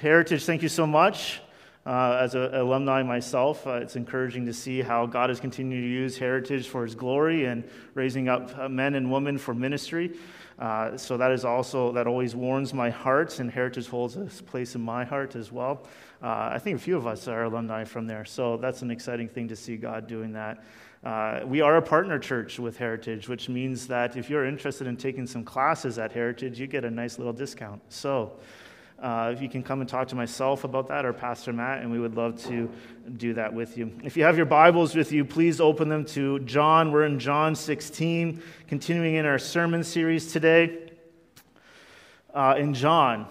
Heritage, thank you so much. Uh, as an alumni myself, uh, it's encouraging to see how God has continued to use Heritage for His glory and raising up uh, men and women for ministry. Uh, so that is also that always warms my heart, and Heritage holds a place in my heart as well. Uh, I think a few of us are alumni from there, so that's an exciting thing to see God doing that. Uh, we are a partner church with Heritage, which means that if you're interested in taking some classes at Heritage, you get a nice little discount. So. Uh, if you can come and talk to myself about that or Pastor Matt, and we would love to do that with you. If you have your Bibles with you, please open them to John. We're in John 16, continuing in our sermon series today uh, in John.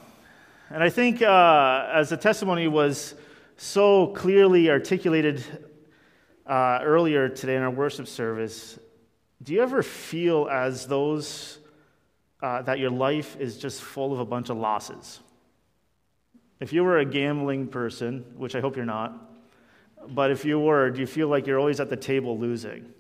And I think uh, as the testimony was so clearly articulated uh, earlier today in our worship service, do you ever feel as those uh, that your life is just full of a bunch of losses? If you were a gambling person, which I hope you're not, but if you were, do you feel like you're always at the table losing?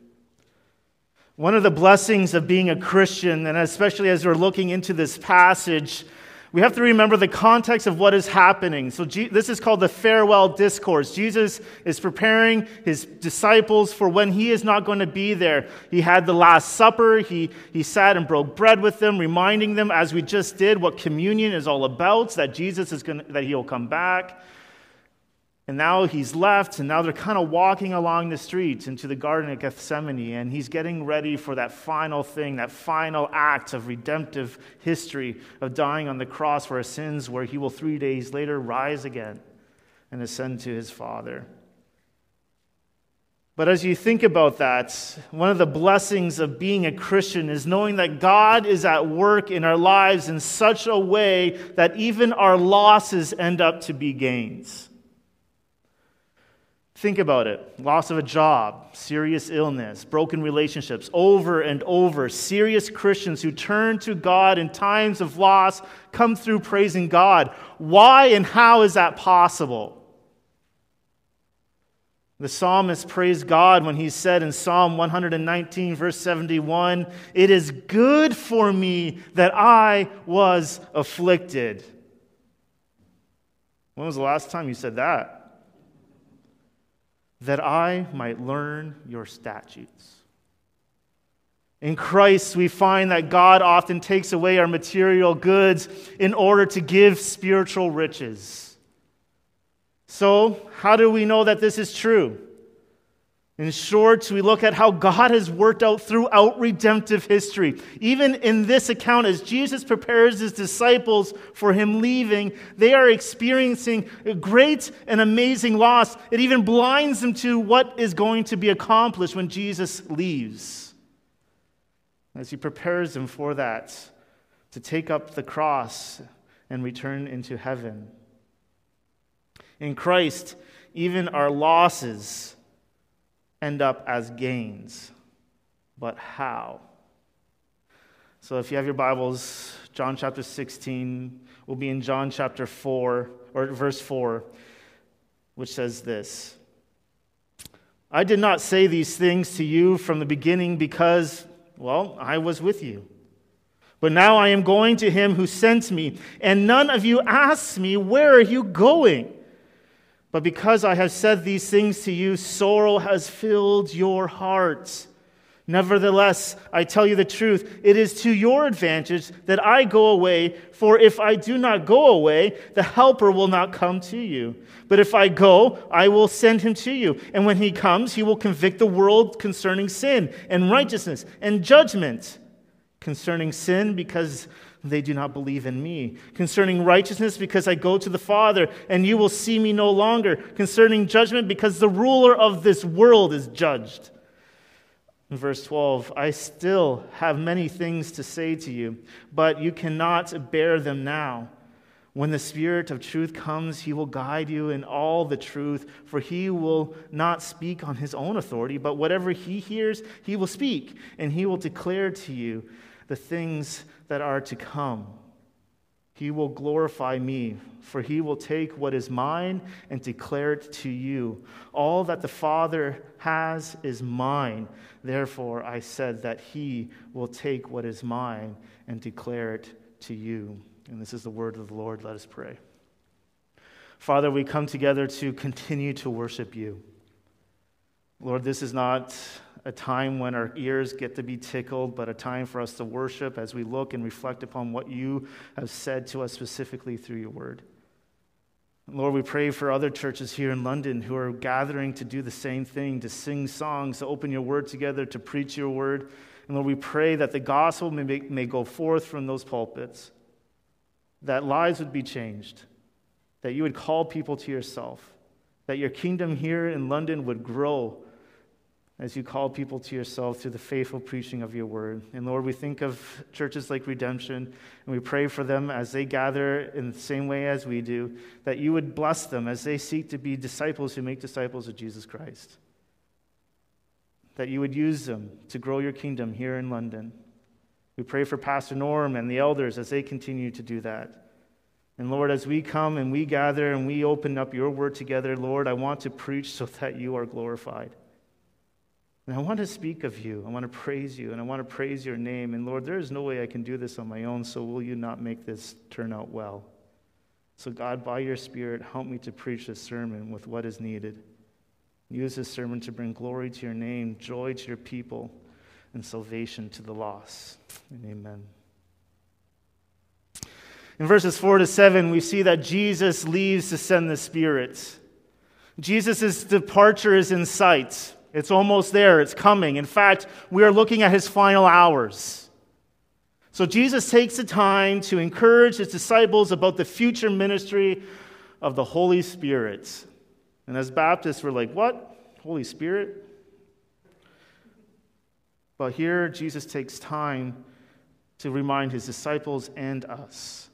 One of the blessings of being a Christian, and especially as we're looking into this passage, we have to remember the context of what is happening. So, this is called the farewell discourse. Jesus is preparing his disciples for when he is not going to be there. He had the Last Supper. He, he sat and broke bread with them, reminding them, as we just did, what communion is all about, that Jesus is going to, that he'll come back. And now he's left, and now they're kind of walking along the streets into the Garden of Gethsemane, and he's getting ready for that final thing, that final act of redemptive history of dying on the cross for our sins, where he will three days later rise again and ascend to his Father. But as you think about that, one of the blessings of being a Christian is knowing that God is at work in our lives in such a way that even our losses end up to be gains. Think about it loss of a job, serious illness, broken relationships, over and over. Serious Christians who turn to God in times of loss come through praising God. Why and how is that possible? The psalmist praised God when he said in Psalm 119, verse 71, It is good for me that I was afflicted. When was the last time you said that? That I might learn your statutes. In Christ, we find that God often takes away our material goods in order to give spiritual riches. So, how do we know that this is true? In short, we look at how God has worked out throughout redemptive history. Even in this account, as Jesus prepares his disciples for him leaving, they are experiencing a great and amazing loss. It even blinds them to what is going to be accomplished when Jesus leaves. As he prepares them for that, to take up the cross and return into heaven. In Christ, even our losses, end up as gains. But how? So if you have your Bibles, John chapter 16 will be in John chapter 4, or verse 4, which says this I did not say these things to you from the beginning because, well, I was with you. But now I am going to him who sent me, and none of you asks me, Where are you going? But because I have said these things to you, sorrow has filled your hearts. Nevertheless, I tell you the truth, it is to your advantage that I go away, for if I do not go away, the Helper will not come to you. But if I go, I will send him to you. And when he comes, he will convict the world concerning sin and righteousness and judgment. Concerning sin, because they do not believe in me. Concerning righteousness, because I go to the Father, and you will see me no longer. Concerning judgment, because the ruler of this world is judged. In verse 12, I still have many things to say to you, but you cannot bear them now. When the Spirit of truth comes, he will guide you in all the truth, for he will not speak on his own authority, but whatever he hears, he will speak, and he will declare to you the things that are to come. He will glorify me, for he will take what is mine and declare it to you. All that the Father has is mine. Therefore, I said that he will take what is mine and declare it to you. And this is the word of the Lord. Let us pray. Father, we come together to continue to worship you. Lord, this is not a time when our ears get to be tickled, but a time for us to worship as we look and reflect upon what you have said to us specifically through your word. Lord, we pray for other churches here in London who are gathering to do the same thing, to sing songs, to open your word together, to preach your word. And Lord, we pray that the gospel may, may go forth from those pulpits, that lives would be changed, that you would call people to yourself, that your kingdom here in London would grow as you call people to yourself through the faithful preaching of your word. And Lord, we think of churches like Redemption, and we pray for them as they gather in the same way as we do, that you would bless them as they seek to be disciples who make disciples of Jesus Christ. That you would use them to grow your kingdom here in London. We pray for Pastor Norm and the elders as they continue to do that. And Lord, as we come and we gather and we open up your word together, Lord, I want to preach so that you are glorified. And I want to speak of you. I want to praise you, and I want to praise your name. And Lord, there is no way I can do this on my own, so will you not make this turn out well? So, God, by your Spirit, help me to preach this sermon with what is needed. Use this sermon to bring glory to your name, joy to your people, and salvation to the lost. And amen. In verses 4 to 7, we see that Jesus leaves to send the Spirit. Jesus' departure is in sight. It's almost there, it's coming. In fact, we are looking at his final hours. So Jesus takes the time to encourage his disciples about the future ministry of the Holy Spirit. And as Baptists, we're like, what? Holy Spirit? But here, Jesus takes time to remind his disciples and us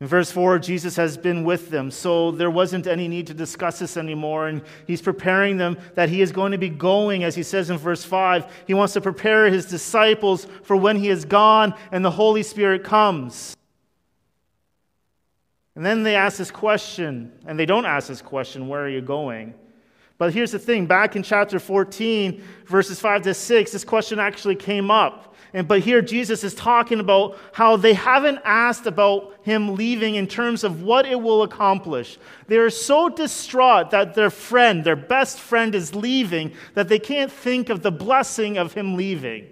in verse 4, Jesus has been with them, so there wasn't any need to discuss this anymore. And he's preparing them that he is going to be going, as he says in verse 5. He wants to prepare his disciples for when he is gone and the Holy Spirit comes. And then they ask this question, and they don't ask this question, Where are you going? But here's the thing back in chapter 14, verses 5 to 6, this question actually came up. And, but here Jesus is talking about how they haven't asked about him leaving in terms of what it will accomplish. They are so distraught that their friend, their best friend, is leaving that they can't think of the blessing of him leaving.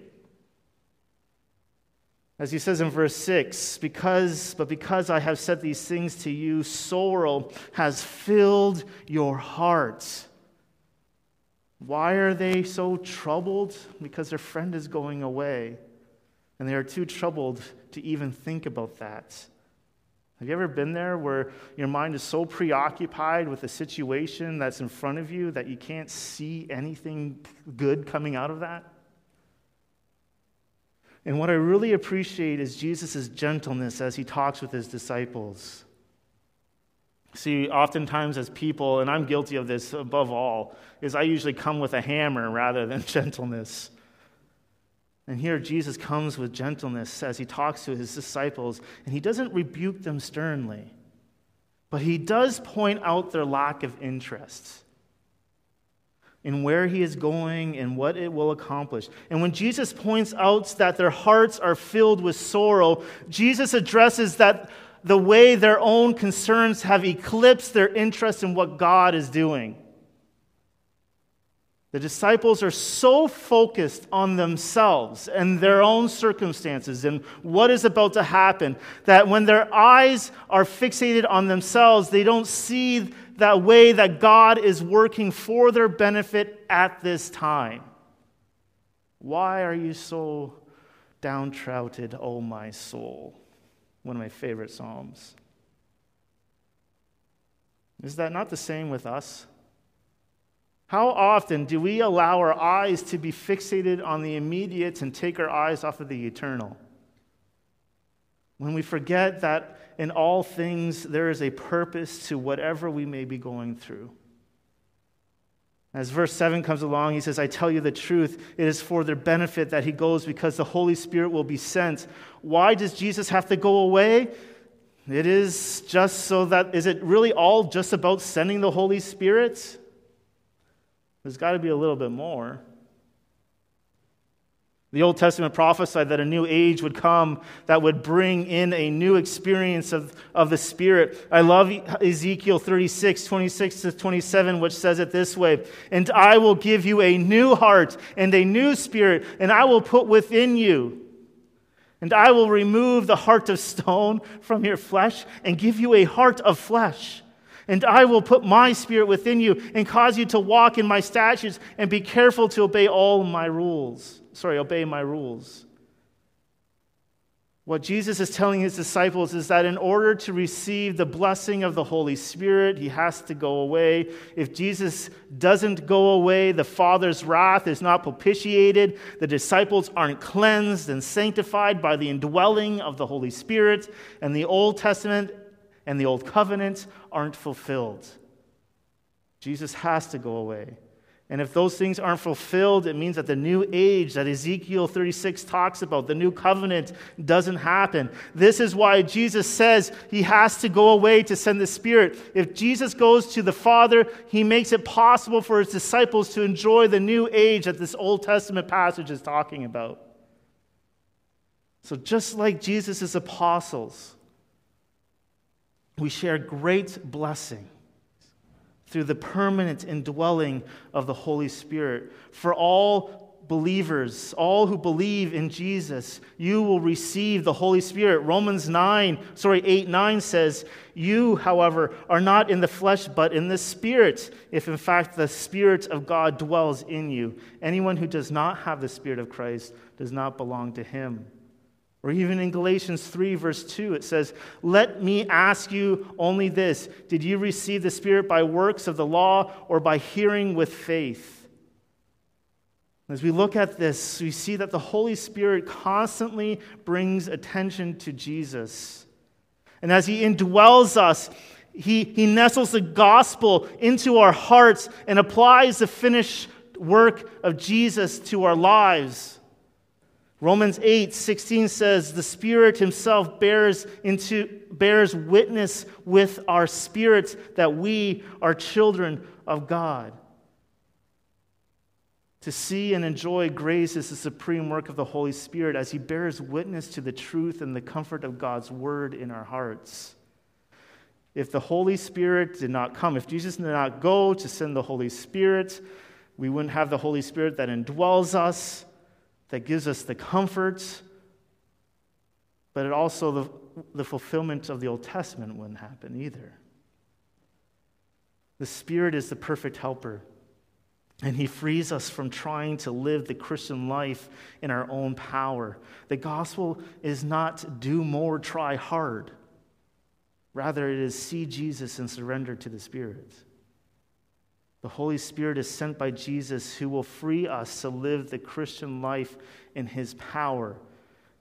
As he says in verse 6, because, but because I have said these things to you, sorrow has filled your hearts. Why are they so troubled? Because their friend is going away. And they are too troubled to even think about that. Have you ever been there where your mind is so preoccupied with the situation that's in front of you that you can't see anything good coming out of that? And what I really appreciate is Jesus' gentleness as he talks with his disciples. See, oftentimes as people, and I'm guilty of this above all, is I usually come with a hammer rather than gentleness. And here Jesus comes with gentleness as he talks to his disciples, and he doesn't rebuke them sternly, but he does point out their lack of interest in where he is going and what it will accomplish. And when Jesus points out that their hearts are filled with sorrow, Jesus addresses that the way their own concerns have eclipsed their interest in what God is doing. The disciples are so focused on themselves and their own circumstances and what is about to happen that when their eyes are fixated on themselves, they don't see that way that God is working for their benefit at this time. Why are you so downtrodden, O oh my soul? One of my favorite Psalms. Is that not the same with us? How often do we allow our eyes to be fixated on the immediate and take our eyes off of the eternal? When we forget that in all things there is a purpose to whatever we may be going through. As verse 7 comes along, he says, I tell you the truth, it is for their benefit that he goes because the Holy Spirit will be sent. Why does Jesus have to go away? It is just so that, is it really all just about sending the Holy Spirit? There's got to be a little bit more. The Old Testament prophesied that a new age would come that would bring in a new experience of, of the Spirit. I love Ezekiel 36, 26 to 27, which says it this way And I will give you a new heart and a new spirit, and I will put within you. And I will remove the heart of stone from your flesh and give you a heart of flesh. And I will put my spirit within you and cause you to walk in my statutes and be careful to obey all my rules sorry, obey my rules. What Jesus is telling his disciples is that in order to receive the blessing of the Holy Spirit, he has to go away. If Jesus doesn't go away, the Father's wrath is not propitiated. The disciples aren't cleansed and sanctified by the indwelling of the Holy Spirit, and the Old Testament and the Old Covenant aren't fulfilled. Jesus has to go away. And if those things aren't fulfilled, it means that the new age that Ezekiel 36 talks about, the new covenant, doesn't happen. This is why Jesus says he has to go away to send the Spirit. If Jesus goes to the Father, he makes it possible for his disciples to enjoy the new age that this Old Testament passage is talking about. So, just like Jesus' apostles, we share great blessing through the permanent indwelling of the Holy Spirit. For all believers, all who believe in Jesus, you will receive the Holy Spirit. Romans 9, sorry, 8 9 says, You, however, are not in the flesh, but in the Spirit, if in fact the Spirit of God dwells in you. Anyone who does not have the Spirit of Christ does not belong to him. Or even in Galatians 3, verse 2, it says, Let me ask you only this Did you receive the Spirit by works of the law or by hearing with faith? As we look at this, we see that the Holy Spirit constantly brings attention to Jesus. And as He indwells us, He, he nestles the gospel into our hearts and applies the finished work of Jesus to our lives. Romans 8, 16 says, The Spirit Himself bears, into, bears witness with our spirits that we are children of God. To see and enjoy grace is the supreme work of the Holy Spirit as He bears witness to the truth and the comfort of God's Word in our hearts. If the Holy Spirit did not come, if Jesus did not go to send the Holy Spirit, we wouldn't have the Holy Spirit that indwells us that gives us the comfort, but it also the, the fulfillment of the Old Testament wouldn't happen either. The Spirit is the perfect helper, and He frees us from trying to live the Christian life in our own power. The gospel is not do more, try hard. Rather, it is see Jesus and surrender to the Spirit. The Holy Spirit is sent by Jesus who will free us to live the Christian life in his power.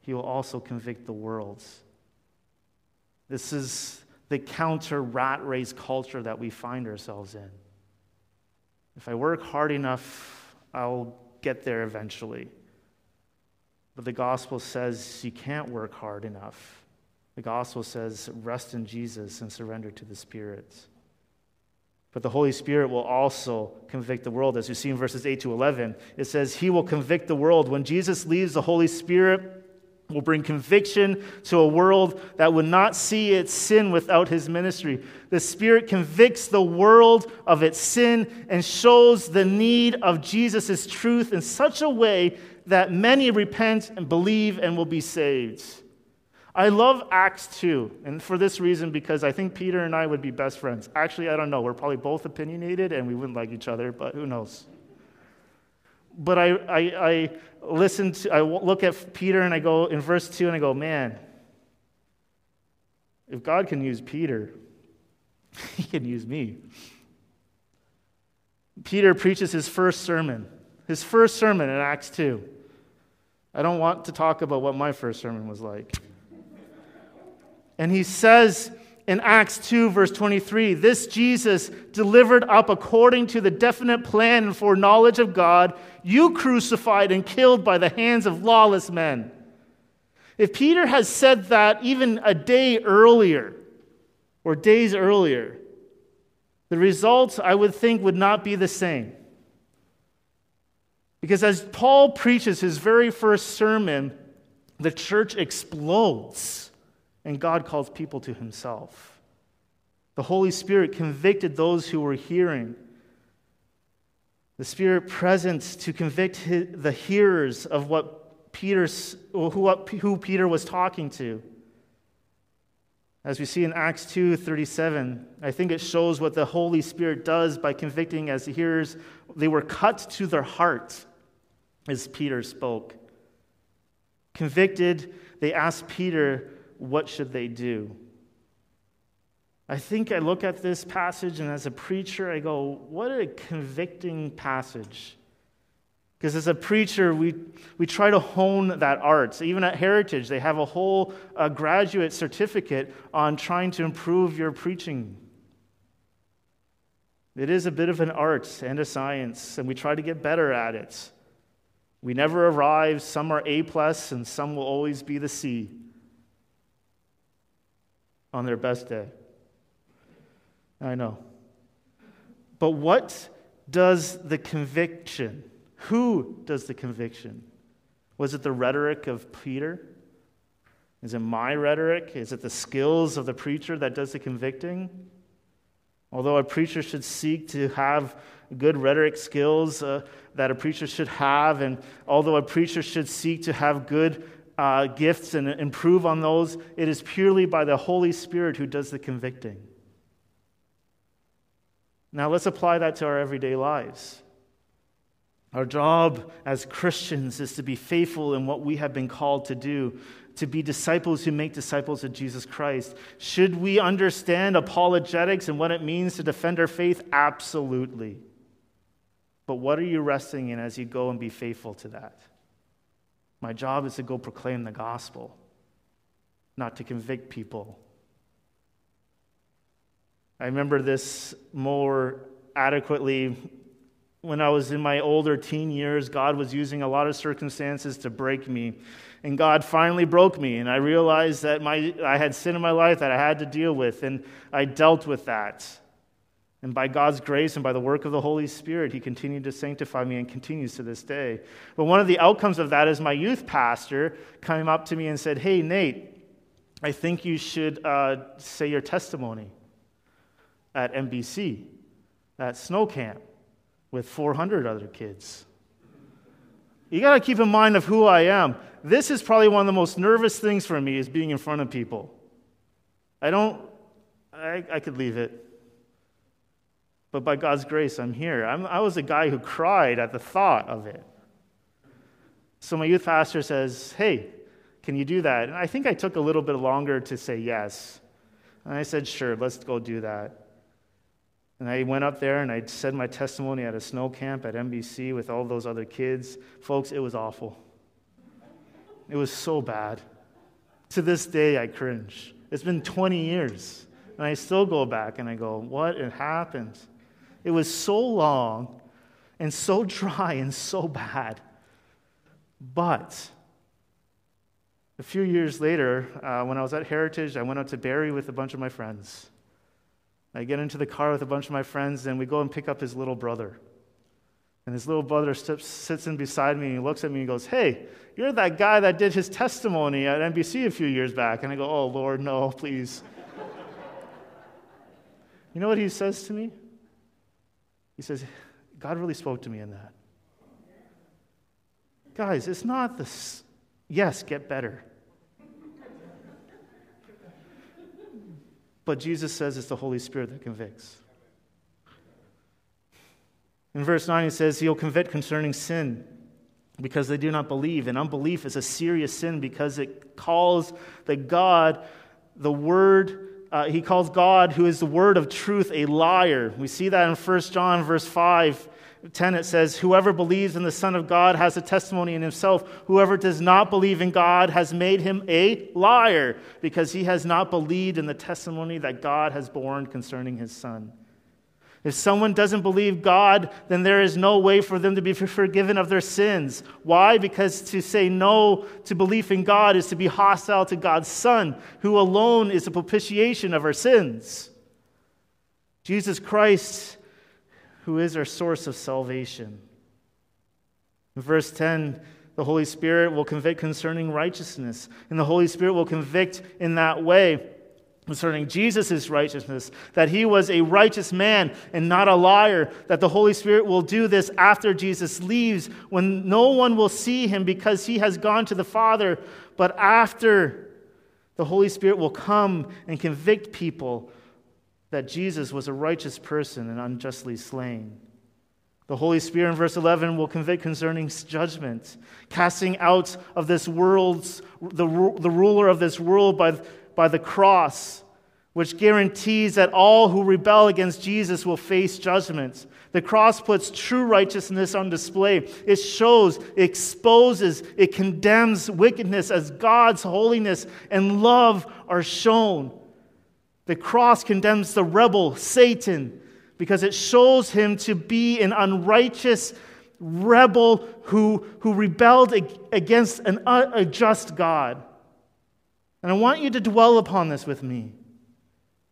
He will also convict the world. This is the counter rat race culture that we find ourselves in. If I work hard enough, I'll get there eventually. But the gospel says you can't work hard enough. The gospel says rest in Jesus and surrender to the Spirit. But the Holy Spirit will also convict the world. As you see in verses 8 to 11, it says, He will convict the world. When Jesus leaves, the Holy Spirit will bring conviction to a world that would not see its sin without His ministry. The Spirit convicts the world of its sin and shows the need of Jesus' truth in such a way that many repent and believe and will be saved. I love Acts 2, and for this reason, because I think Peter and I would be best friends. Actually, I don't know. We're probably both opinionated and we wouldn't like each other, but who knows? But I, I, I listen to, I look at Peter and I go in verse 2 and I go, man, if God can use Peter, he can use me. Peter preaches his first sermon, his first sermon in Acts 2. I don't want to talk about what my first sermon was like. And he says in Acts 2, verse 23, this Jesus delivered up according to the definite plan and foreknowledge of God, you crucified and killed by the hands of lawless men. If Peter has said that even a day earlier or days earlier, the results I would think, would not be the same. Because as Paul preaches his very first sermon, the church explodes and God calls people to himself. The Holy Spirit convicted those who were hearing. The Spirit present to convict the hearers of what Peter, who Peter was talking to. As we see in Acts 2:37, I think it shows what the Holy Spirit does by convicting as the hearers. They were cut to their heart as Peter spoke. Convicted, they asked Peter, what should they do? I think I look at this passage, and as a preacher, I go, what a convicting passage. Because as a preacher, we, we try to hone that art. Even at Heritage, they have a whole uh, graduate certificate on trying to improve your preaching. It is a bit of an art and a science, and we try to get better at it. We never arrive. Some are A, plus, and some will always be the C on their best day. I know. But what does the conviction, who does the conviction? Was it the rhetoric of Peter? Is it my rhetoric? Is it the skills of the preacher that does the convicting? Although a preacher should seek to have good rhetoric skills uh, that a preacher should have, and although a preacher should seek to have good uh, gifts and improve on those, it is purely by the Holy Spirit who does the convicting. Now, let's apply that to our everyday lives. Our job as Christians is to be faithful in what we have been called to do, to be disciples who make disciples of Jesus Christ. Should we understand apologetics and what it means to defend our faith? Absolutely. But what are you resting in as you go and be faithful to that? My job is to go proclaim the gospel, not to convict people. I remember this more adequately when I was in my older teen years. God was using a lot of circumstances to break me. And God finally broke me, and I realized that my, I had sin in my life that I had to deal with, and I dealt with that. And by God's grace and by the work of the Holy Spirit, He continued to sanctify me and continues to this day. But one of the outcomes of that is my youth pastor came up to me and said, Hey, Nate, I think you should uh, say your testimony at MBC, at snow camp, with 400 other kids. You got to keep in mind of who I am. This is probably one of the most nervous things for me is being in front of people. I don't, I, I could leave it. But by God's grace, I'm here. I'm, i was a guy who cried at the thought of it. So my youth pastor says, Hey, can you do that? And I think I took a little bit longer to say yes. And I said, Sure, let's go do that. And I went up there and I said my testimony at a snow camp at MBC with all those other kids. Folks, it was awful. It was so bad. To this day, I cringe. It's been 20 years. And I still go back and I go, What It happened? It was so long and so dry and so bad. But a few years later, uh, when I was at Heritage, I went out to Barrie with a bunch of my friends. I get into the car with a bunch of my friends, and we go and pick up his little brother. And his little brother steps, sits in beside me and he looks at me and goes, Hey, you're that guy that did his testimony at MBC a few years back. And I go, Oh, Lord, no, please. you know what he says to me? He says, God really spoke to me in that. Guys, it's not the, yes, get better. But Jesus says it's the Holy Spirit that convicts. In verse 9, he says, He'll convict concerning sin because they do not believe. And unbelief is a serious sin because it calls the God, the Word, uh, he calls God, who is the word of truth, a liar. We see that in 1 John, verse 5. 10 it says whoever believes in the son of god has a testimony in himself whoever does not believe in god has made him a liar because he has not believed in the testimony that god has borne concerning his son if someone doesn't believe God, then there is no way for them to be forgiven of their sins. Why? Because to say no to belief in God is to be hostile to God's Son, who alone is the propitiation of our sins. Jesus Christ, who is our source of salvation. In verse 10, the Holy Spirit will convict concerning righteousness, and the Holy Spirit will convict in that way concerning Jesus' righteousness, that he was a righteous man and not a liar, that the Holy Spirit will do this after Jesus leaves, when no one will see him because he has gone to the Father, but after the Holy Spirit will come and convict people that Jesus was a righteous person and unjustly slain. The Holy Spirit in verse 11 will convict concerning judgment, casting out of this world's, the, the ruler of this world by by the cross, which guarantees that all who rebel against Jesus will face judgment. The cross puts true righteousness on display. It shows, exposes, it condemns wickedness as God's holiness and love are shown. The cross condemns the rebel, Satan, because it shows him to be an unrighteous rebel who, who rebelled against an unjust God. And I want you to dwell upon this with me.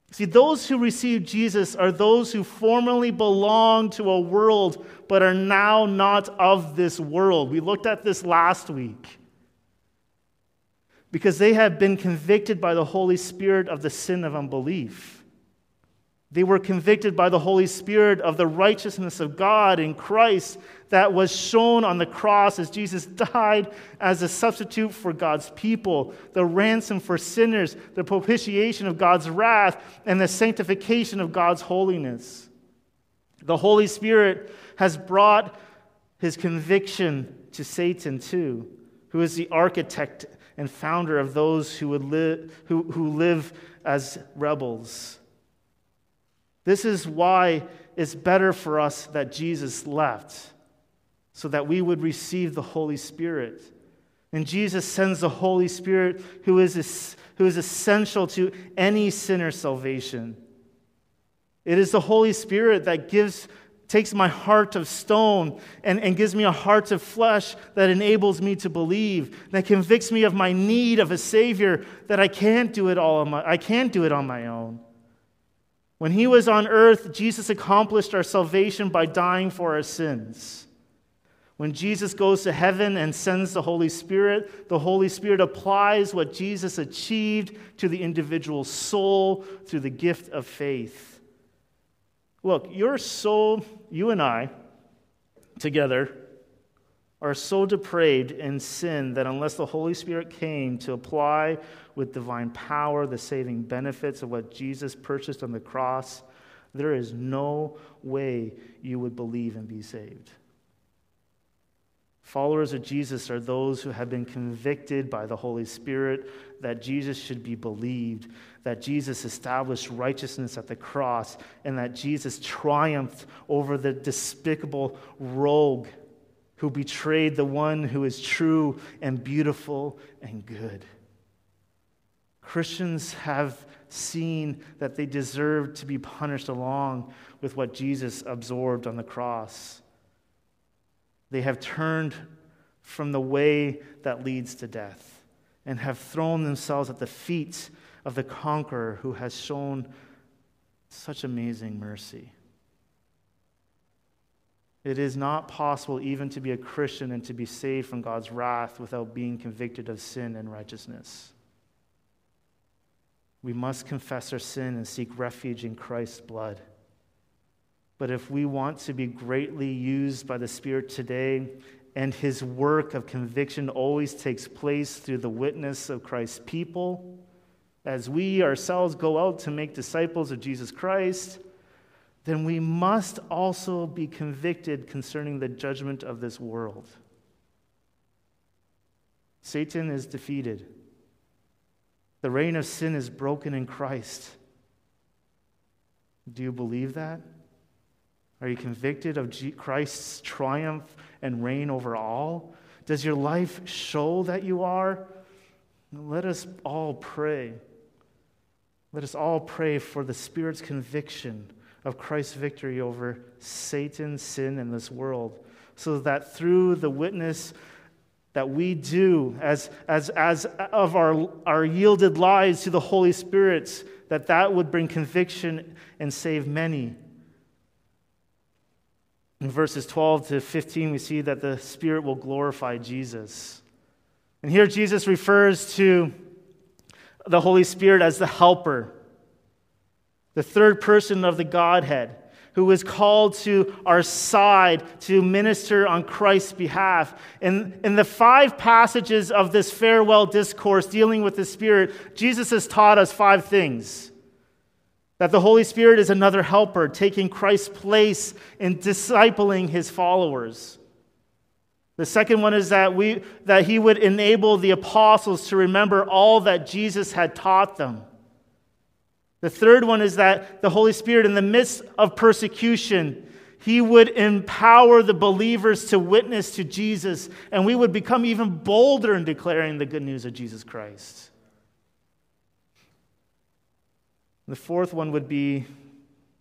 See, those who receive Jesus are those who formerly belonged to a world but are now not of this world. We looked at this last week. Because they have been convicted by the Holy Spirit of the sin of unbelief. They were convicted by the Holy Spirit of the righteousness of God in Christ that was shown on the cross as Jesus died as a substitute for God's people, the ransom for sinners, the propitiation of God's wrath, and the sanctification of God's holiness. The Holy Spirit has brought his conviction to Satan too, who is the architect and founder of those who, would li- who, who live as rebels. This is why it's better for us that Jesus left, so that we would receive the Holy Spirit. And Jesus sends the Holy Spirit, who is, who is essential to any sinner's salvation. It is the Holy Spirit that gives, takes my heart of stone and, and gives me a heart of flesh that enables me to believe, that convicts me of my need of a Savior, that I can't do it all on my, I can't do it on my own. When he was on earth, Jesus accomplished our salvation by dying for our sins. When Jesus goes to heaven and sends the Holy Spirit, the Holy Spirit applies what Jesus achieved to the individual soul through the gift of faith. Look, your soul, you and I, together, are so depraved in sin that unless the Holy Spirit came to apply with divine power the saving benefits of what Jesus purchased on the cross, there is no way you would believe and be saved. Followers of Jesus are those who have been convicted by the Holy Spirit that Jesus should be believed, that Jesus established righteousness at the cross, and that Jesus triumphed over the despicable rogue who betrayed the one who is true and beautiful and good. Christians have seen that they deserve to be punished along with what Jesus absorbed on the cross. They have turned from the way that leads to death and have thrown themselves at the feet of the conqueror who has shown such amazing mercy. It is not possible even to be a Christian and to be saved from God's wrath without being convicted of sin and righteousness. We must confess our sin and seek refuge in Christ's blood. But if we want to be greatly used by the Spirit today, and his work of conviction always takes place through the witness of Christ's people, as we ourselves go out to make disciples of Jesus Christ, then we must also be convicted concerning the judgment of this world. Satan is defeated. The reign of sin is broken in Christ. Do you believe that? Are you convicted of Christ's triumph and reign over all? Does your life show that you are? Let us all pray. Let us all pray for the Spirit's conviction of Christ's victory over Satan, sin, and this world, so that through the witness that we do as, as, as of our, our yielded lives to the Holy Spirit, that that would bring conviction and save many. In verses 12 to 15, we see that the Spirit will glorify Jesus. And here Jesus refers to the Holy Spirit as the helper, the third person of the Godhead who was called to our side to minister on Christ's behalf. In, in the five passages of this farewell discourse dealing with the Spirit, Jesus has taught us five things. That the Holy Spirit is another helper, taking Christ's place in discipling his followers. The second one is that, we, that he would enable the apostles to remember all that Jesus had taught them. The third one is that the Holy Spirit, in the midst of persecution, he would empower the believers to witness to Jesus, and we would become even bolder in declaring the good news of Jesus Christ. The fourth one would be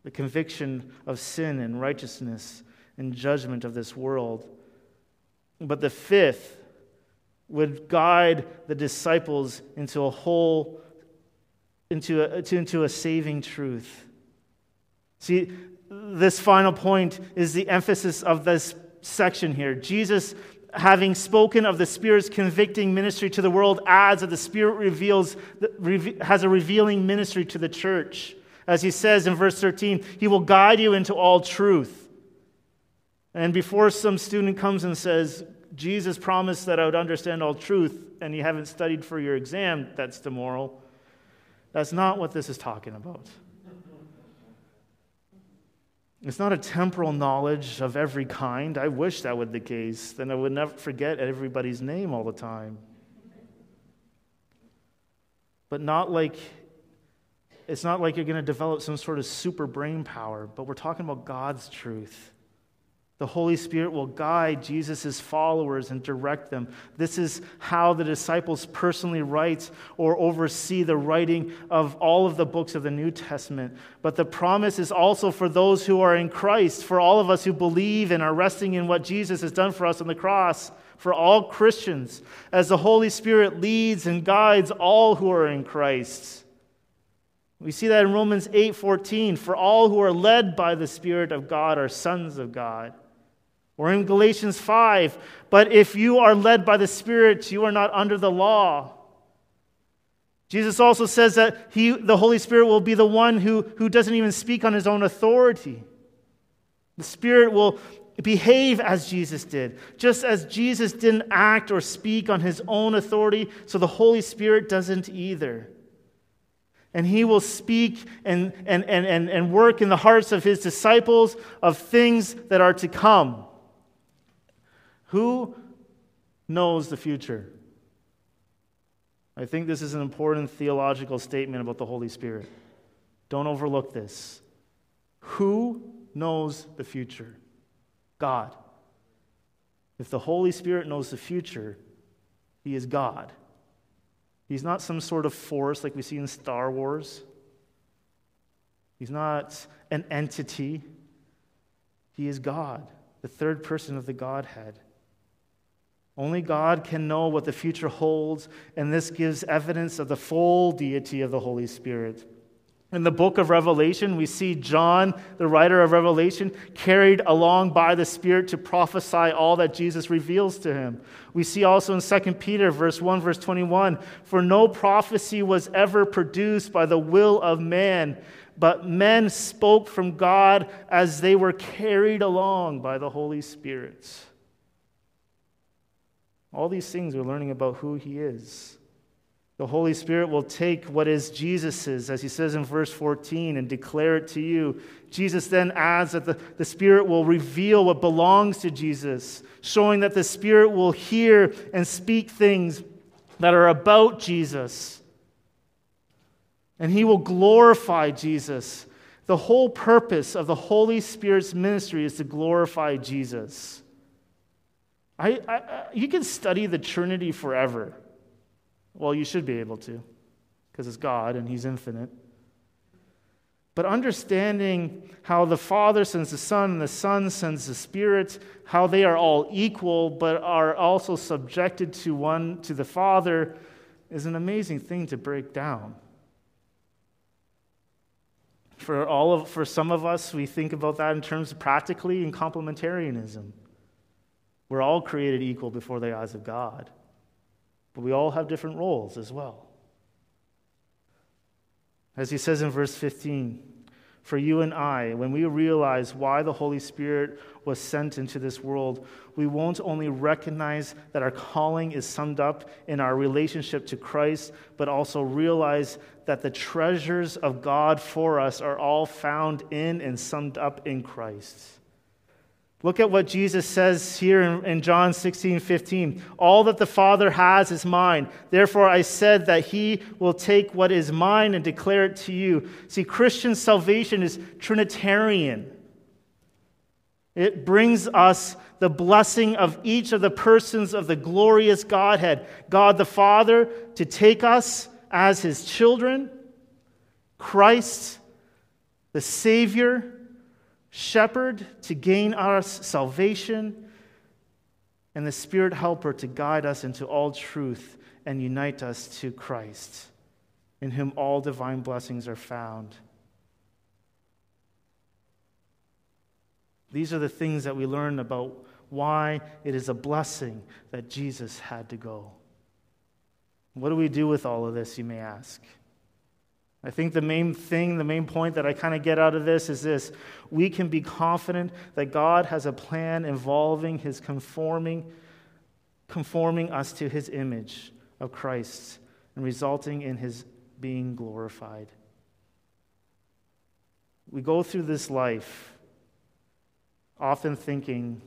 the conviction of sin and righteousness and judgment of this world. But the fifth would guide the disciples into a whole into a, into a saving truth. See, this final point is the emphasis of this section here. Jesus, having spoken of the Spirit's convicting ministry to the world, adds that the Spirit reveals, has a revealing ministry to the church. As he says in verse 13, He will guide you into all truth. And before some student comes and says, Jesus promised that I would understand all truth, and you haven't studied for your exam that's tomorrow, that's not what this is talking about. It's not a temporal knowledge of every kind. I wish that were the case. Then I would never forget everybody's name all the time. But not like it's not like you're going to develop some sort of super brain power, but we're talking about God's truth. The Holy Spirit will guide Jesus' followers and direct them. This is how the disciples personally write or oversee the writing of all of the books of the New Testament. But the promise is also for those who are in Christ, for all of us who believe and are resting in what Jesus has done for us on the cross, for all Christians, as the Holy Spirit leads and guides all who are in Christ. We see that in Romans 8:14, for all who are led by the Spirit of God are sons of God. Or in Galatians 5, but if you are led by the Spirit, you are not under the law. Jesus also says that he, the Holy Spirit will be the one who, who doesn't even speak on his own authority. The Spirit will behave as Jesus did. Just as Jesus didn't act or speak on his own authority, so the Holy Spirit doesn't either. And he will speak and, and, and, and, and work in the hearts of his disciples of things that are to come. Who knows the future? I think this is an important theological statement about the Holy Spirit. Don't overlook this. Who knows the future? God. If the Holy Spirit knows the future, He is God. He's not some sort of force like we see in Star Wars. He's not an entity. He is God, the third person of the Godhead. Only God can know what the future holds, and this gives evidence of the full deity of the Holy Spirit. In the book of Revelation, we see John, the writer of Revelation, carried along by the Spirit to prophesy all that Jesus reveals to him. We see also in 2 Peter verse 1 verse 21, for no prophecy was ever produced by the will of man, but men spoke from God as they were carried along by the Holy Spirit. All these things we're learning about who he is. The Holy Spirit will take what is Jesus's, as he says in verse 14, and declare it to you. Jesus then adds that the, the Spirit will reveal what belongs to Jesus, showing that the Spirit will hear and speak things that are about Jesus. And he will glorify Jesus. The whole purpose of the Holy Spirit's ministry is to glorify Jesus. I, I, you can study the Trinity forever. Well, you should be able to, because it's God and He's infinite. But understanding how the Father sends the Son and the Son sends the Spirit, how they are all equal but are also subjected to one, to the Father, is an amazing thing to break down. For, all of, for some of us, we think about that in terms of practically in complementarianism. We're all created equal before the eyes of God, but we all have different roles as well. As he says in verse 15, for you and I, when we realize why the Holy Spirit was sent into this world, we won't only recognize that our calling is summed up in our relationship to Christ, but also realize that the treasures of God for us are all found in and summed up in Christ. Look at what Jesus says here in, John 16, 15. All that the Father has is mine. Therefore, I said that he will take what is mine and declare it to you. See, Christian salvation is Trinitarian. It brings us the blessing of each of the persons of the glorious Godhead God the Father to take us as his children, Christ, the Savior shepherd to gain us salvation, and the Spirit helper to guide us into all truth and unite us to Christ, in whom all divine blessings are found. These are the things that we learn about why it is a blessing that Jesus had to go. What do we do with all of this, you may ask? I think the main thing, the main point that I kind of get out of this is this we can be confident that God has a plan involving his conforming, conforming us to his image of Christ and resulting in his being glorified. We go through this life often thinking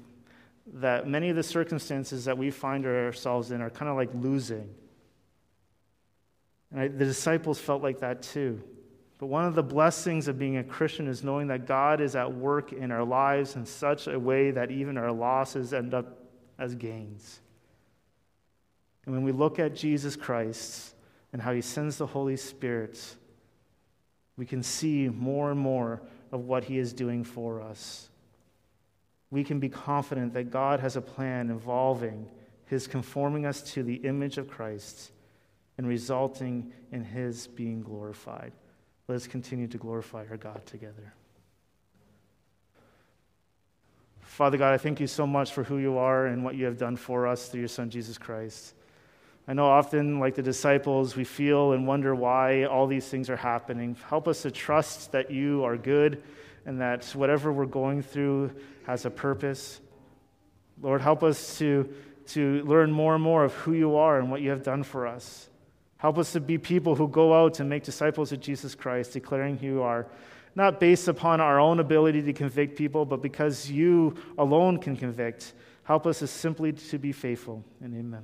that many of the circumstances that we find ourselves in are kind of like losing and I, the disciples felt like that too. But one of the blessings of being a Christian is knowing that God is at work in our lives in such a way that even our losses end up as gains. And when we look at Jesus Christ and how he sends the Holy Spirit, we can see more and more of what he is doing for us. We can be confident that God has a plan involving his conforming us to the image of Christ and resulting in his being glorified. Let us continue to glorify our God together. Father God, I thank you so much for who you are and what you have done for us through your Son, Jesus Christ. I know often, like the disciples, we feel and wonder why all these things are happening. Help us to trust that you are good and that whatever we're going through has a purpose. Lord, help us to, to learn more and more of who you are and what you have done for us. Help us to be people who go out and make disciples of Jesus Christ, declaring who you are, not based upon our own ability to convict people, but because you alone can convict. Help us to simply to be faithful. And amen.